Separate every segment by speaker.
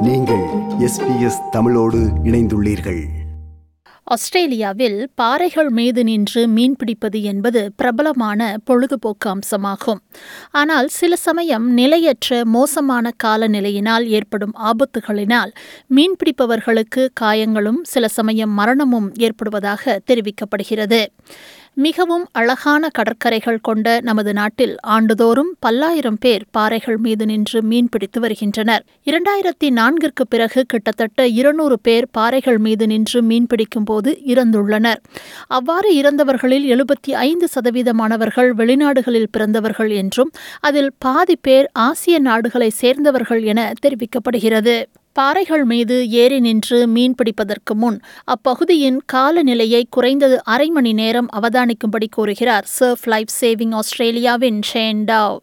Speaker 1: நீங்கள் எஸ்பிஎஸ் தமிழோடு இணைந்துள்ளீர்கள்.
Speaker 2: ஆஸ்திரேலியாவில் பாறைகள் மீது நின்று மீன்பிடிப்பது என்பது பிரபலமான பொழுதுபோக்கு அம்சமாகும். ஆனால் சில சமயம் நிலையற்ற மோசமான காலநிலையினால் ஏற்படும் ஆபத்துகளினால் மீன்பிடிப்பவர்களுக்கு காயங்களும் சில சமயம் மரணமும் ஏற்படுவதாக தெரிவிக்கப்படுகிறது. மிகவும் அழகான கடற்கரைகள் கொண்ட நமது நாட்டில் ஆண்டுதோறும் பல்லாயிரம் பேர் பாறைகள் மீது நின்று மீன்பிடித்து வருகின்றனர். இரண்டாயிரத்தி நான்கிற்கு பிறகு கிட்டத்தட்ட இருநூறு பேர் பாறைகள் மீது நின்று மீன்பிடிக்கும் போது இறந்துள்ளனர். அவ்வாறு இறந்தவர்களில் எழுபத்தி ஐந்து சதவீதமானவர்கள் வெளிநாடுகளில் பிறந்தவர்கள் என்றும் அதில் பாதி பேர் ஆசிய நாடுகளை சேர்ந்தவர்கள் என தெரிவிக்கப்படுகிறது. பாறைகள் மீது ஏறி நின்று மீன் பிடிப்பதற்கு முன் அப்பகுதியின் காலநிலையை குறைந்தது அரை மணி நேரம் அவதானிக்கும்படி கூறுகிறார் சர்ஃப் லைஃப் சேவிங் ஆஸ்திரேலியாவின் ஷேண்டாவ்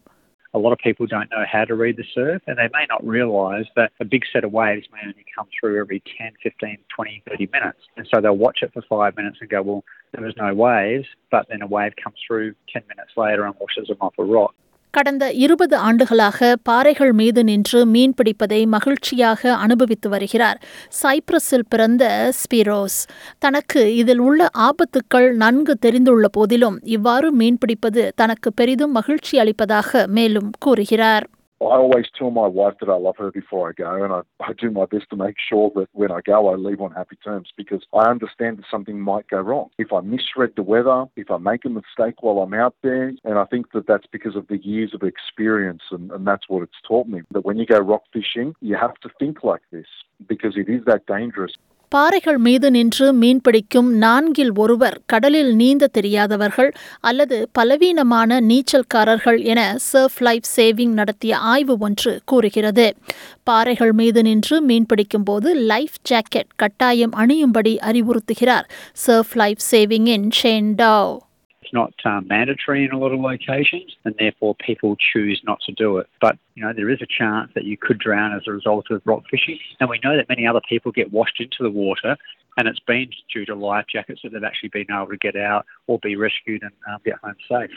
Speaker 3: A lot of people don't know how to read the surf and they may not realize that a big set of waves may only come through every 10, 15, 20, 30 minutes. And so they'll watch it for five minutes and go, well, there was no waves, but then a wave comes through 10 minutes later and washes them off a rock.
Speaker 2: கடந்த இருபது ஆண்டுகளாக பாறைகள் மீது நின்று மீன் பிடிப்பதை மகிழ்ச்சியாக அனுபவித்து வருகிறார். சைப்ரஸில் பிறந்த ஸ்பிரோஸ். தனக்கு இதில் உள்ள ஆபத்துக்கள் நன்கு தெரிந்துள்ள போதிலும் இவ்வாறு மீன்பிடிப்பது தனக்கு பெரிதும் மகிழ்ச்சி அளிப்பதாக மேலும் கூறுகிறார்.
Speaker 4: I always tell my wife that I love her before I go, and I, I do my best to make sure that when I go, I leave on happy terms because I understand that something might go wrong. If I misread the weather, if I make a mistake while I'm out there, and I think that that's because of the years of experience, and, and that's what it's taught me. That when you go rock fishing, you have to think like this because it is that dangerous.
Speaker 2: பாறைகள் மீது நின்று மீன் பிடிக்கும் நான்கில் ஒருவர் கடலில் நீந்த தெரியாதவர்கள் அல்லது பலவீனமான நீச்சல்காரர்கள் என சர்ஃப் லைஃப் சேவிங் நடத்திய ஆய்வு ஒன்று கூறுகிறது. பாறைகள் மீது நின்று மீன் பிடிக்கும்போது லைஃப் ஜாக்கெட் கட்டாயம் அணியும்படி அறிவுறுத்துகிறார் surf life சேவிங்கின் Shane Daw
Speaker 3: It's not um, mandatory in a lot of locations, and therefore people choose not to do it. But you know there is a chance that you could drown as a result of rock fishing, and we know that many other people get washed into the water, and it's been due to life jackets that they've actually been able to get out or be rescued and um, get home safe.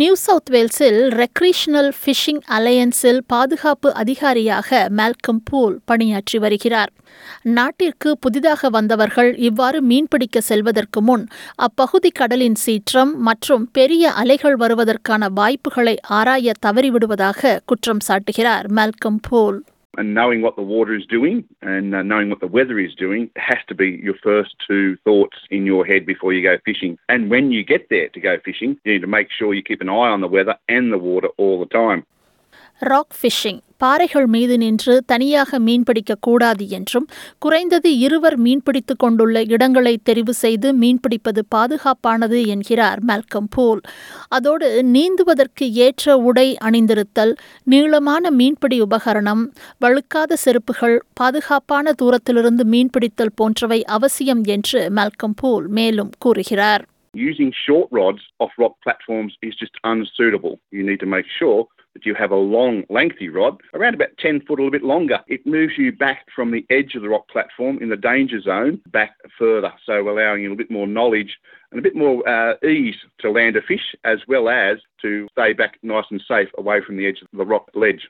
Speaker 2: New South வேல்ஸில் recreational fishing அலையன்ஸில் பாதுகாப்பு அதிகாரியாக மேல்கம் pool பணியாற்றி வருகிறார். நாட்டிற்கு புதிதாக வந்தவர்கள் இவ்வாறு மீன்பிடிக்க செல்வதற்கு முன் அப்பகுதி கடலின் சீற்றம் மற்றும் பெரிய அலைகள் வருவதற்கான வாய்ப்புகளை ஆராய தவறிவிடுவதாக குற்றம் சாட்டுகிறார் Malcolm Poole.
Speaker 5: And knowing what the water is doing and uh, knowing what the weather is doing has to be your first two thoughts in your head before you go fishing. And when you get there to go fishing, you need to make sure you keep an eye on the weather and the water all the time.
Speaker 2: Rock fishing. பாறைகள் மீது நின்று தனியாக மீன்பிடிக்க கூடாது என்றும் குறைந்தது இருவர் மீன்பிடித்து கொண்டுள்ள இடங்களை தெரிவு செய்து மீன்பிடிப்பது பாதுகாப்பானது என்கிறார் மால்கம் பூல். அதோடு நீந்துவதற்கு ஏற்ற உடை அணிந்திருத்தல் நீளமான மீன்பிடி உபகரணம் வழுக்காத செருப்புகள் பாதுகாப்பான தூரத்திலிருந்து மீன்பிடித்தல் போன்றவை அவசியம் என்று மால்கம் பூல் மேலும் கூறுகிறார்.
Speaker 5: Using short rods off rock platforms is just unsuitable. You need to make sure that you have a long, lengthy rod, around about 10 foot, a little bit longer. It moves you back from the edge of the rock platform in the danger zone back further, so allowing you a bit more knowledge and a bit more uh, ease to land a fish as well as to stay back nice and safe away from the edge of the rock ledge.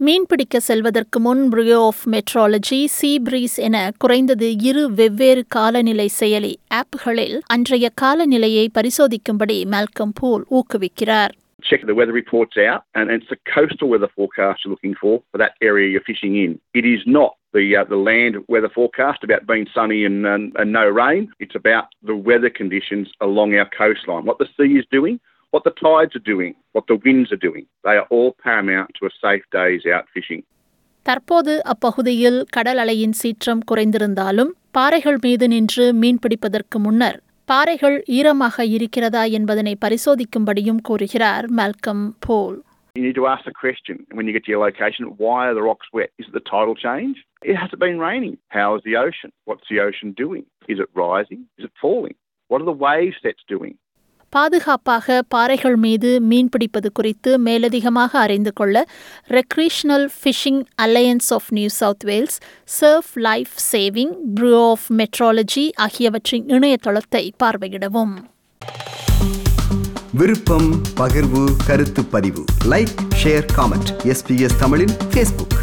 Speaker 2: மீன்பிடிக்க செல்வதற்கு முன் Bureau of Meteorology sea breeze என குறைந்தது இரு வெவ்வேறு காலநிலை செயலி ஆப்களில் அன்றைய காலநிலையை பரிசோதிக்கும்படி மால்கம் பூல் ஊக்குவிக்கிறார்
Speaker 5: check the weather reports out, and it's the coastal weather forecast you're looking for for that area you're fishing in. It is not the uh, the land weather forecast about being sunny and, and, and no rain. It's about the weather conditions along our coastline, what the sea is doing, what the tides are doing, what the winds are doing. They are all paramount to a safe days out fishing.
Speaker 2: தற்போது அப்பகுதியில் கடல் அலையின் சீற்றம் குறைந்திருந்தாலும் பாறைகள் மீது நின்று மீன்பிடிப்பதற்கு முன்னர் பாறைகள் ஈரமாக இருக்கிறதா என்பதனை பரிசோதிக்கும்படியும் கூறுகிறார் Malcolm Paul
Speaker 5: You need to ask the question when you get to your location why are the rocks wet? Is it the tidal change? It hasn't been raining. How is the ocean? What's the ocean doing? Is it rising? Is it falling? What are the wave sets doing?
Speaker 2: பாதுகாப்பாக பாறைகள் மீது மீன்பிடிப்பது குறித்து மேலதிகமாக அறிந்து கொள்ள recreational fishing alliance of New South Wales surf life saving bureau of meteorology ஆகியவற்றின் இணையதளத்தை பார்வையிடவும்.
Speaker 1: விருப்பம் பகிர்வு கருத்து பதிவு. லைக் ஷேர் காமெண்ட் எஸ்பிஎஸ் தமிழின் ஃபேஸ்புக்